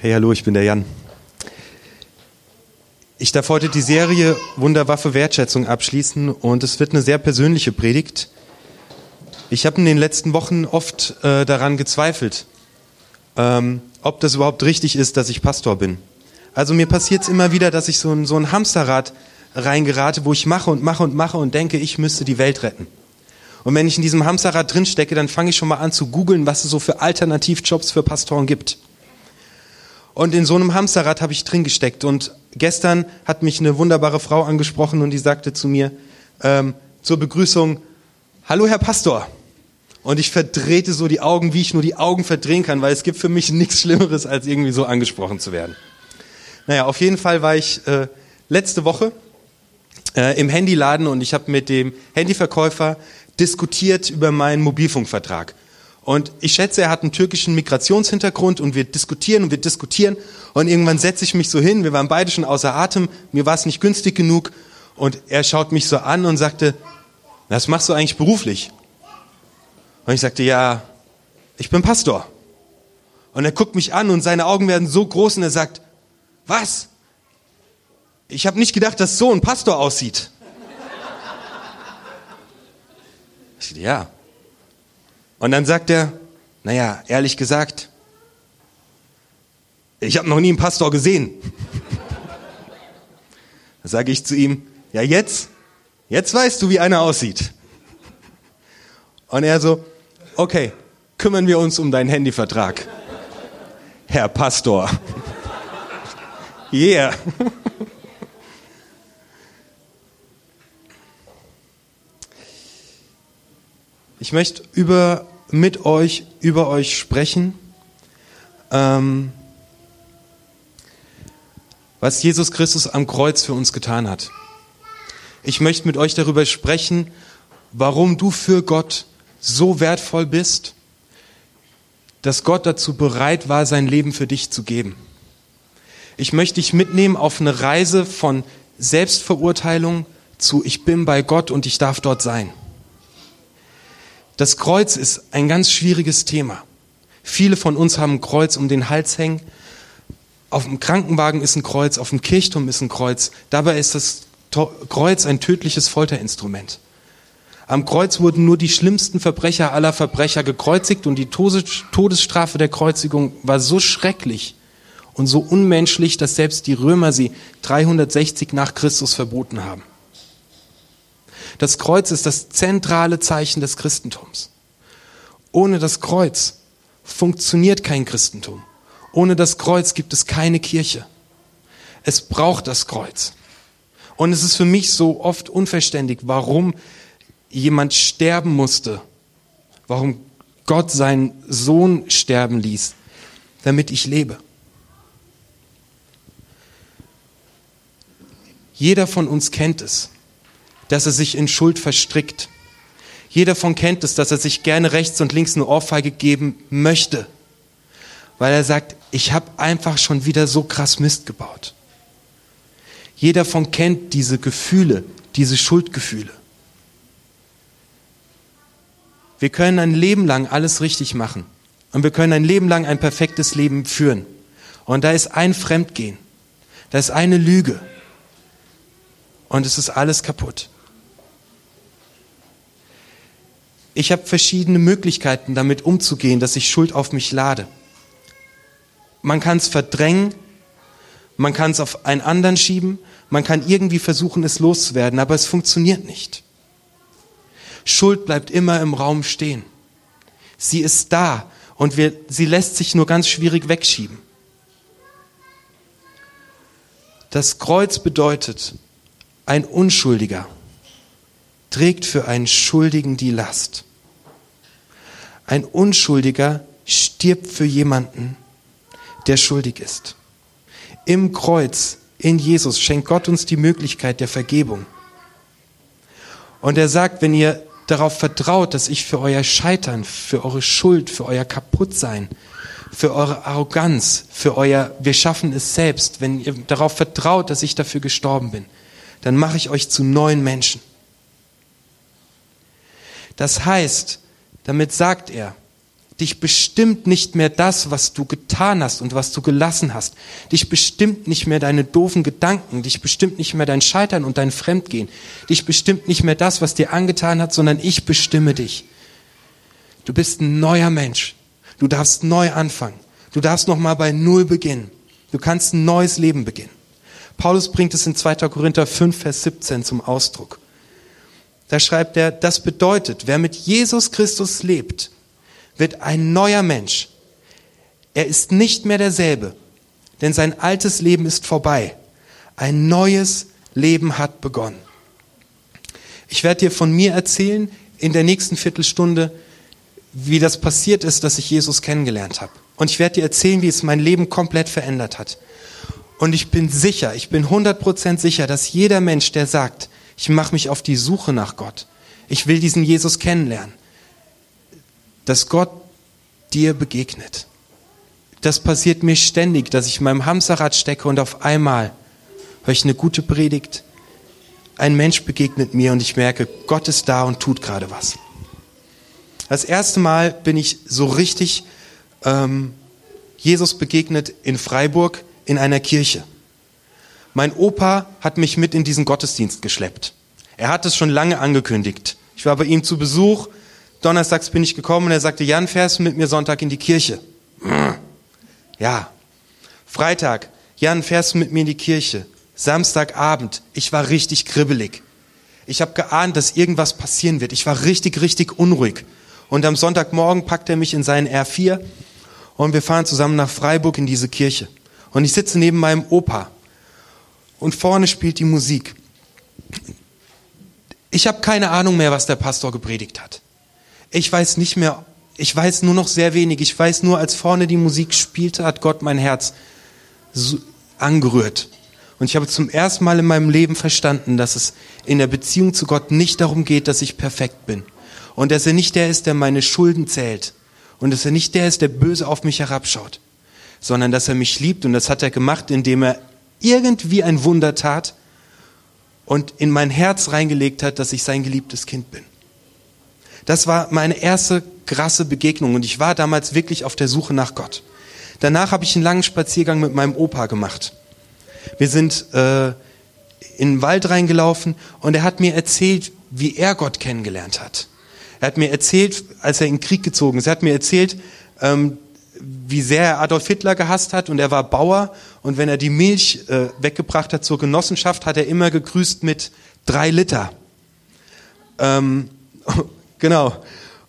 Hey, hallo, ich bin der Jan. Ich darf heute die Serie Wunderwaffe Wertschätzung abschließen und es wird eine sehr persönliche Predigt. Ich habe in den letzten Wochen oft äh, daran gezweifelt, ähm, ob das überhaupt richtig ist, dass ich Pastor bin. Also mir passiert es immer wieder, dass ich so in so ein Hamsterrad reingerate, wo ich mache und mache und mache und denke, ich müsste die Welt retten. Und wenn ich in diesem Hamsterrad drinstecke, dann fange ich schon mal an zu googeln, was es so für Alternativjobs für Pastoren gibt. Und in so einem Hamsterrad habe ich drin gesteckt. Und gestern hat mich eine wunderbare Frau angesprochen und die sagte zu mir ähm, zur Begrüßung, Hallo Herr Pastor. Und ich verdrehte so die Augen, wie ich nur die Augen verdrehen kann, weil es gibt für mich nichts Schlimmeres, als irgendwie so angesprochen zu werden. Naja, auf jeden Fall war ich äh, letzte Woche äh, im Handyladen und ich habe mit dem Handyverkäufer diskutiert über meinen Mobilfunkvertrag. Und ich schätze, er hat einen türkischen Migrationshintergrund und wir diskutieren und wir diskutieren. Und irgendwann setze ich mich so hin, wir waren beide schon außer Atem, mir war es nicht günstig genug. Und er schaut mich so an und sagte, was machst du eigentlich beruflich? Und ich sagte, ja, ich bin Pastor. Und er guckt mich an und seine Augen werden so groß und er sagt, was? Ich habe nicht gedacht, dass so ein Pastor aussieht. Ich sagte, ja, und dann sagt er, naja, ehrlich gesagt, ich habe noch nie einen Pastor gesehen. Da sage ich zu ihm, ja jetzt, jetzt weißt du, wie einer aussieht. Und er so, okay, kümmern wir uns um deinen Handyvertrag. Herr Pastor. Yeah. Ich möchte über, mit euch über euch sprechen, ähm, was Jesus Christus am Kreuz für uns getan hat. Ich möchte mit euch darüber sprechen, warum du für Gott so wertvoll bist, dass Gott dazu bereit war, sein Leben für dich zu geben. Ich möchte dich mitnehmen auf eine Reise von Selbstverurteilung zu Ich bin bei Gott und ich darf dort sein. Das Kreuz ist ein ganz schwieriges Thema. Viele von uns haben ein Kreuz um den Hals hängen. Auf dem Krankenwagen ist ein Kreuz, auf dem Kirchturm ist ein Kreuz. Dabei ist das Kreuz ein tödliches Folterinstrument. Am Kreuz wurden nur die schlimmsten Verbrecher aller Verbrecher gekreuzigt und die Todesstrafe der Kreuzigung war so schrecklich und so unmenschlich, dass selbst die Römer sie 360 nach Christus verboten haben. Das Kreuz ist das zentrale Zeichen des Christentums. Ohne das Kreuz funktioniert kein Christentum. Ohne das Kreuz gibt es keine Kirche. Es braucht das Kreuz. Und es ist für mich so oft unverständlich, warum jemand sterben musste, warum Gott seinen Sohn sterben ließ, damit ich lebe. Jeder von uns kennt es dass er sich in Schuld verstrickt. Jeder von kennt es, dass er sich gerne rechts und links eine Ohrfeige geben möchte, weil er sagt, ich habe einfach schon wieder so krass Mist gebaut. Jeder von kennt diese Gefühle, diese Schuldgefühle. Wir können ein Leben lang alles richtig machen und wir können ein Leben lang ein perfektes Leben führen. Und da ist ein Fremdgehen, da ist eine Lüge und es ist alles kaputt. Ich habe verschiedene Möglichkeiten, damit umzugehen, dass ich Schuld auf mich lade. Man kann es verdrängen, man kann es auf einen anderen schieben, man kann irgendwie versuchen, es loszuwerden, aber es funktioniert nicht. Schuld bleibt immer im Raum stehen. Sie ist da und wir, sie lässt sich nur ganz schwierig wegschieben. Das Kreuz bedeutet, ein Unschuldiger trägt für einen Schuldigen die Last. Ein Unschuldiger stirbt für jemanden, der schuldig ist. Im Kreuz, in Jesus, schenkt Gott uns die Möglichkeit der Vergebung. Und er sagt, wenn ihr darauf vertraut, dass ich für euer Scheitern, für eure Schuld, für euer Kaputtsein, für eure Arroganz, für euer Wir schaffen es selbst, wenn ihr darauf vertraut, dass ich dafür gestorben bin, dann mache ich euch zu neuen Menschen. Das heißt, damit sagt er, Dich bestimmt nicht mehr das, was du getan hast und was du gelassen hast. Dich bestimmt nicht mehr deine doofen Gedanken. Dich bestimmt nicht mehr dein Scheitern und dein Fremdgehen. Dich bestimmt nicht mehr das, was dir angetan hat, sondern ich bestimme dich. Du bist ein neuer Mensch. Du darfst neu anfangen. Du darfst nochmal bei Null beginnen. Du kannst ein neues Leben beginnen. Paulus bringt es in 2. Korinther 5, Vers 17 zum Ausdruck. Da schreibt er, das bedeutet, wer mit Jesus Christus lebt, wird ein neuer Mensch. Er ist nicht mehr derselbe, denn sein altes Leben ist vorbei. Ein neues Leben hat begonnen. Ich werde dir von mir erzählen in der nächsten Viertelstunde, wie das passiert ist, dass ich Jesus kennengelernt habe. Und ich werde dir erzählen, wie es mein Leben komplett verändert hat. Und ich bin sicher, ich bin 100% sicher, dass jeder Mensch, der sagt, ich mache mich auf die Suche nach Gott, ich will diesen Jesus kennenlernen, dass Gott dir begegnet. Das passiert mir ständig, dass ich in meinem Hamsterrad stecke und auf einmal höre ich eine gute Predigt, ein Mensch begegnet mir und ich merke, Gott ist da und tut gerade was. Das erste Mal bin ich so richtig ähm, Jesus begegnet in Freiburg in einer Kirche. Mein Opa hat mich mit in diesen Gottesdienst geschleppt. Er hat es schon lange angekündigt. Ich war bei ihm zu Besuch. Donnerstags bin ich gekommen und er sagte, Jan, fährst du mit mir Sonntag in die Kirche? Ja. Freitag, Jan, fährst du mit mir in die Kirche? Samstagabend, ich war richtig kribbelig. Ich habe geahnt, dass irgendwas passieren wird. Ich war richtig, richtig unruhig. Und am Sonntagmorgen packt er mich in seinen R4 und wir fahren zusammen nach Freiburg in diese Kirche. Und ich sitze neben meinem Opa und vorne spielt die Musik. Ich habe keine Ahnung mehr, was der Pastor gepredigt hat. Ich weiß nicht mehr, ich weiß nur noch sehr wenig. Ich weiß nur, als vorne die Musik spielte, hat Gott mein Herz so angerührt. Und ich habe zum ersten Mal in meinem Leben verstanden, dass es in der Beziehung zu Gott nicht darum geht, dass ich perfekt bin und dass er nicht der ist, der meine Schulden zählt und dass er nicht der ist, der böse auf mich herabschaut, sondern dass er mich liebt und das hat er gemacht, indem er irgendwie ein Wunder tat und in mein Herz reingelegt hat, dass ich sein geliebtes Kind bin. Das war meine erste krasse Begegnung und ich war damals wirklich auf der Suche nach Gott. Danach habe ich einen langen Spaziergang mit meinem Opa gemacht. Wir sind äh, in den Wald reingelaufen und er hat mir erzählt, wie er Gott kennengelernt hat. Er hat mir erzählt, als er in den Krieg gezogen ist, er hat mir erzählt, ähm, wie sehr er Adolf Hitler gehasst hat und er war Bauer und wenn er die Milch äh, weggebracht hat zur Genossenschaft, hat er immer gegrüßt mit drei Liter. Ähm, genau.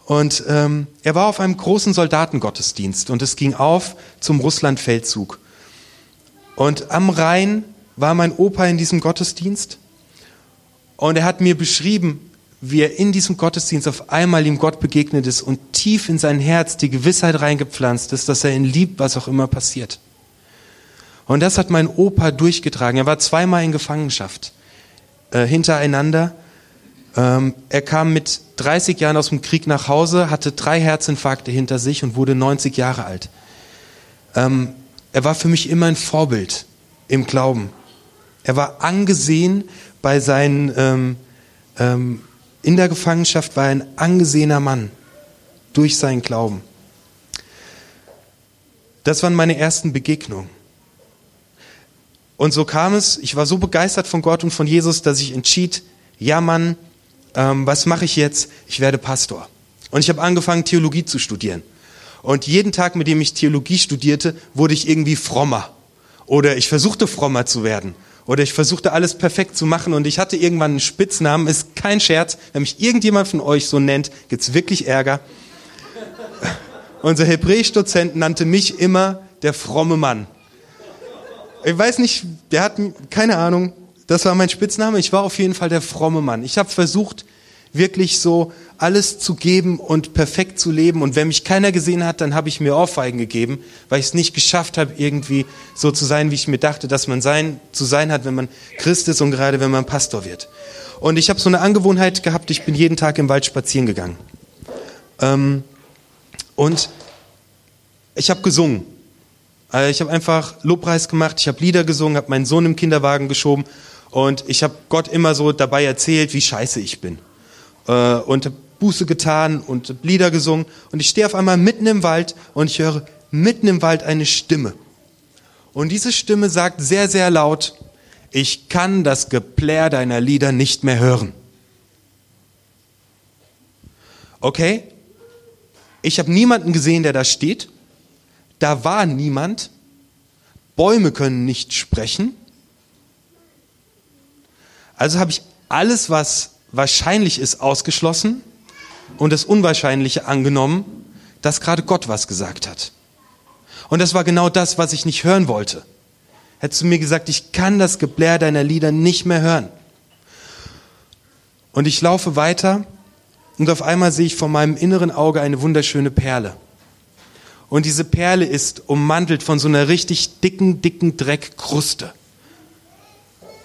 Und ähm, er war auf einem großen Soldatengottesdienst und es ging auf zum Russlandfeldzug. Und am Rhein war mein Opa in diesem Gottesdienst und er hat mir beschrieben, wie er in diesem Gottesdienst auf einmal ihm Gott begegnet ist und tief in sein Herz die Gewissheit reingepflanzt ist, dass er ihn liebt, was auch immer passiert. Und das hat mein Opa durchgetragen. Er war zweimal in Gefangenschaft äh, hintereinander. Ähm, er kam mit 30 Jahren aus dem Krieg nach Hause, hatte drei Herzinfarkte hinter sich und wurde 90 Jahre alt. Ähm, er war für mich immer ein Vorbild im Glauben. Er war angesehen bei seinen ähm, ähm, in der Gefangenschaft war er ein angesehener Mann durch seinen Glauben. Das waren meine ersten Begegnungen. Und so kam es, ich war so begeistert von Gott und von Jesus, dass ich entschied, ja Mann, ähm, was mache ich jetzt? Ich werde Pastor. Und ich habe angefangen, Theologie zu studieren. Und jeden Tag, mit dem ich Theologie studierte, wurde ich irgendwie frommer. Oder ich versuchte frommer zu werden. Oder ich versuchte alles perfekt zu machen und ich hatte irgendwann einen Spitznamen, ist kein Scherz. Wenn mich irgendjemand von euch so nennt, gibt's wirklich Ärger. Unser Hebräisch-Dozent nannte mich immer der fromme Mann. Ich weiß nicht, der hat keine Ahnung, das war mein Spitzname. Ich war auf jeden Fall der fromme Mann. Ich habe versucht, wirklich so alles zu geben und perfekt zu leben. Und wenn mich keiner gesehen hat, dann habe ich mir Ohrfeigen gegeben, weil ich es nicht geschafft habe, irgendwie so zu sein, wie ich mir dachte, dass man sein, zu sein hat, wenn man Christ ist und gerade wenn man Pastor wird. Und ich habe so eine Angewohnheit gehabt, ich bin jeden Tag im Wald spazieren gegangen. Ähm, und ich habe gesungen. Also ich habe einfach Lobpreis gemacht, ich habe Lieder gesungen, habe meinen Sohn im Kinderwagen geschoben und ich habe Gott immer so dabei erzählt, wie scheiße ich bin. Äh, und Buße getan und Lieder gesungen und ich stehe auf einmal mitten im Wald und ich höre mitten im Wald eine Stimme. Und diese Stimme sagt sehr, sehr laut, ich kann das Geplär deiner Lieder nicht mehr hören. Okay? Ich habe niemanden gesehen, der da steht. Da war niemand. Bäume können nicht sprechen. Also habe ich alles, was wahrscheinlich ist, ausgeschlossen und das Unwahrscheinliche angenommen, dass gerade Gott was gesagt hat. Und das war genau das, was ich nicht hören wollte. Hättest du mir gesagt, ich kann das Geblär deiner Lieder nicht mehr hören. Und ich laufe weiter und auf einmal sehe ich vor meinem inneren Auge eine wunderschöne Perle. Und diese Perle ist ummantelt von so einer richtig dicken, dicken Dreckkruste.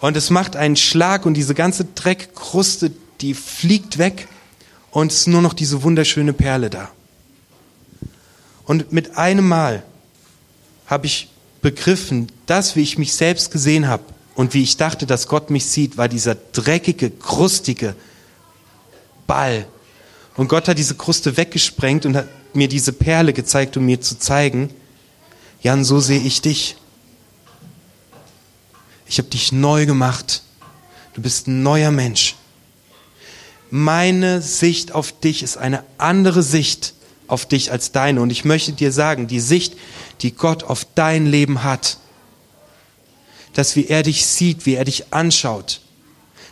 Und es macht einen Schlag und diese ganze Dreckkruste, die fliegt weg und es ist nur noch diese wunderschöne Perle da. Und mit einem Mal habe ich begriffen, das, wie ich mich selbst gesehen habe und wie ich dachte, dass Gott mich sieht, war dieser dreckige, krustige Ball. Und Gott hat diese Kruste weggesprengt und hat mir diese Perle gezeigt, um mir zu zeigen, Jan, so sehe ich dich. Ich habe dich neu gemacht. Du bist ein neuer Mensch. Meine Sicht auf dich ist eine andere Sicht auf dich als deine. Und ich möchte dir sagen, die Sicht, die Gott auf dein Leben hat, dass wie er dich sieht, wie er dich anschaut,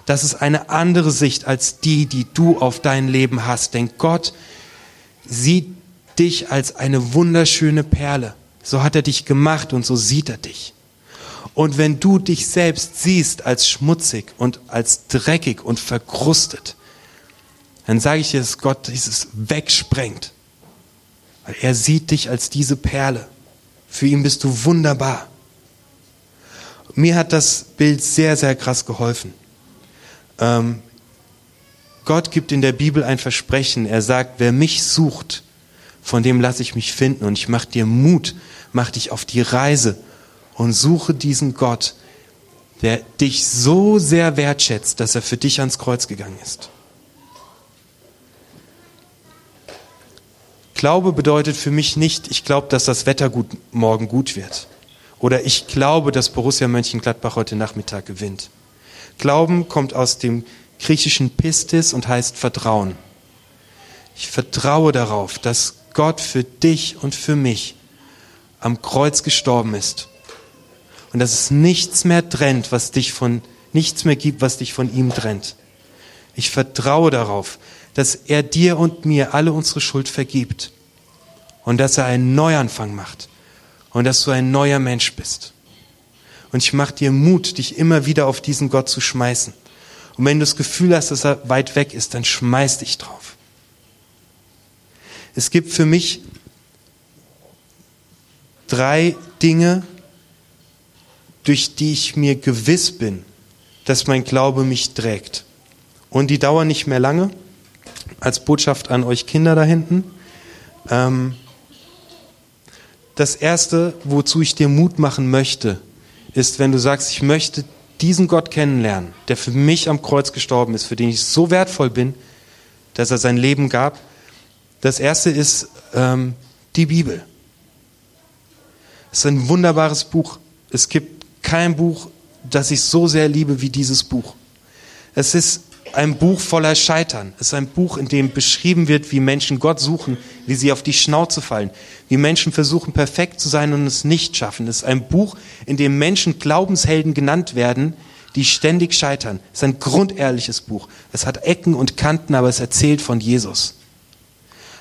das ist eine andere Sicht als die, die du auf dein Leben hast. Denn Gott sieht dich als eine wunderschöne Perle. So hat er dich gemacht und so sieht er dich. Und wenn du dich selbst siehst als schmutzig und als dreckig und verkrustet, dann sage ich dir, dass Gott dieses wegsprengt. Weil er sieht dich als diese Perle. Für ihn bist du wunderbar. Mir hat das Bild sehr, sehr krass geholfen. Ähm, Gott gibt in der Bibel ein Versprechen. Er sagt, wer mich sucht, von dem lasse ich mich finden. Und ich mache dir Mut, mach dich auf die Reise und suche diesen Gott, der dich so sehr wertschätzt, dass er für dich ans Kreuz gegangen ist. Glaube bedeutet für mich nicht, ich glaube, dass das Wetter gut, morgen gut wird. Oder ich glaube, dass Borussia Mönchengladbach heute Nachmittag gewinnt. Glauben kommt aus dem griechischen Pistis und heißt Vertrauen. Ich vertraue darauf, dass Gott für dich und für mich am Kreuz gestorben ist. Und dass es nichts mehr trennt, was dich von, nichts mehr gibt, was dich von ihm trennt. Ich vertraue darauf, dass er dir und mir alle unsere Schuld vergibt und dass er einen Neuanfang macht und dass du ein neuer Mensch bist. Und ich mache dir Mut, dich immer wieder auf diesen Gott zu schmeißen. Und wenn du das Gefühl hast, dass er weit weg ist, dann schmeiß dich drauf. Es gibt für mich drei Dinge, durch die ich mir gewiss bin, dass mein Glaube mich trägt. Und die dauern nicht mehr lange als Botschaft an euch Kinder da hinten. Ähm, das Erste, wozu ich dir Mut machen möchte, ist, wenn du sagst, ich möchte diesen Gott kennenlernen, der für mich am Kreuz gestorben ist, für den ich so wertvoll bin, dass er sein Leben gab. Das Erste ist ähm, die Bibel. Es ist ein wunderbares Buch. Es gibt kein Buch, das ich so sehr liebe wie dieses Buch. Es ist ein Buch voller Scheitern. Es ist ein Buch, in dem beschrieben wird, wie Menschen Gott suchen, wie sie auf die Schnauze fallen, wie Menschen versuchen, perfekt zu sein und es nicht schaffen. Es ist ein Buch, in dem Menschen Glaubenshelden genannt werden, die ständig scheitern. Es ist ein grundehrliches Buch. Es hat Ecken und Kanten, aber es erzählt von Jesus.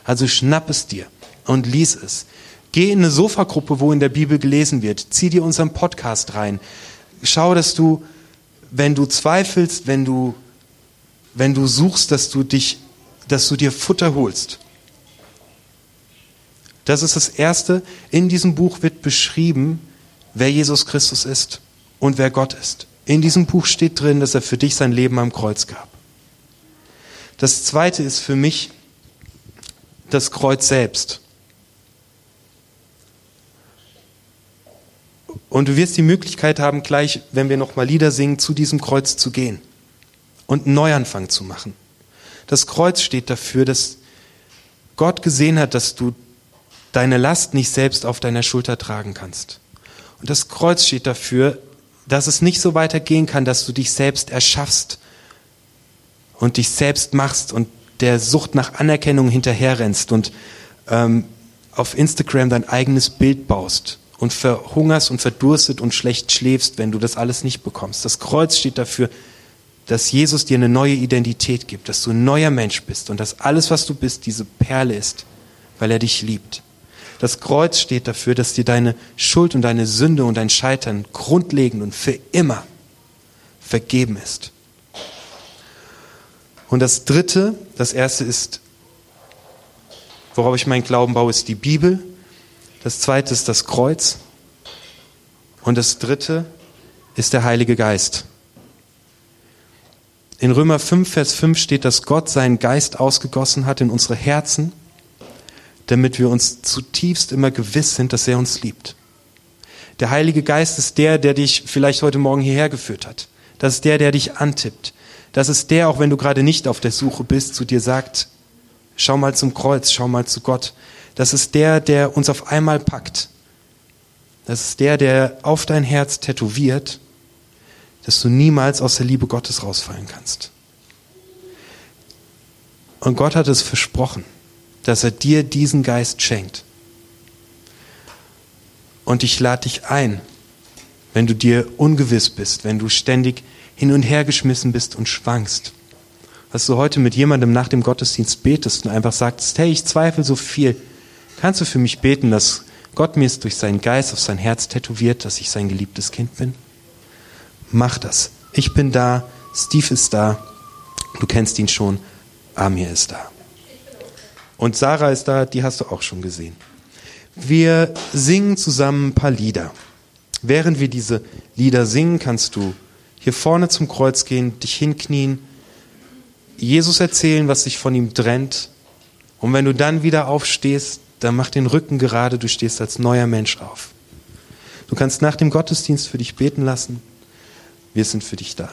Also schnapp es dir und lies es. Geh in eine Sofagruppe, wo in der Bibel gelesen wird. Zieh dir unseren Podcast rein. Schau, dass du, wenn du zweifelst, wenn du wenn du suchst, dass du dich, dass du dir Futter holst. Das ist das Erste. In diesem Buch wird beschrieben, wer Jesus Christus ist und wer Gott ist. In diesem Buch steht drin, dass er für dich sein Leben am Kreuz gab. Das Zweite ist für mich das Kreuz selbst. Und du wirst die Möglichkeit haben, gleich, wenn wir nochmal Lieder singen, zu diesem Kreuz zu gehen und einen Neuanfang zu machen. Das Kreuz steht dafür, dass Gott gesehen hat, dass du deine Last nicht selbst auf deiner Schulter tragen kannst. Und das Kreuz steht dafür, dass es nicht so weitergehen kann, dass du dich selbst erschaffst und dich selbst machst und der Sucht nach Anerkennung hinterherrennst und ähm, auf Instagram dein eigenes Bild baust und verhungerst und verdurstet und schlecht schläfst, wenn du das alles nicht bekommst. Das Kreuz steht dafür, dass Jesus dir eine neue Identität gibt, dass du ein neuer Mensch bist und dass alles, was du bist, diese Perle ist, weil er dich liebt. Das Kreuz steht dafür, dass dir deine Schuld und deine Sünde und dein Scheitern grundlegend und für immer vergeben ist. Und das Dritte, das Erste ist, worauf ich meinen Glauben baue, ist die Bibel. Das Zweite ist das Kreuz. Und das Dritte ist der Heilige Geist. In Römer 5, Vers 5 steht, dass Gott seinen Geist ausgegossen hat in unsere Herzen damit wir uns zutiefst immer gewiss sind, dass er uns liebt. Der Heilige Geist ist der, der dich vielleicht heute Morgen hierher geführt hat. Das ist der, der dich antippt. Das ist der, auch wenn du gerade nicht auf der Suche bist, zu dir sagt, schau mal zum Kreuz, schau mal zu Gott. Das ist der, der uns auf einmal packt. Das ist der, der auf dein Herz tätowiert, dass du niemals aus der Liebe Gottes rausfallen kannst. Und Gott hat es versprochen dass er dir diesen Geist schenkt. Und ich lade dich ein, wenn du dir ungewiss bist, wenn du ständig hin und her geschmissen bist und schwankst, dass du heute mit jemandem nach dem Gottesdienst betest und einfach sagst, hey, ich zweifle so viel. Kannst du für mich beten, dass Gott mir es durch seinen Geist auf sein Herz tätowiert, dass ich sein geliebtes Kind bin? Mach das. Ich bin da, Steve ist da, du kennst ihn schon, Amir ist da. Und Sarah ist da, die hast du auch schon gesehen. Wir singen zusammen ein paar Lieder. Während wir diese Lieder singen, kannst du hier vorne zum Kreuz gehen, dich hinknien, Jesus erzählen, was sich von ihm trennt. Und wenn du dann wieder aufstehst, dann mach den Rücken gerade, du stehst als neuer Mensch auf. Du kannst nach dem Gottesdienst für dich beten lassen. Wir sind für dich da.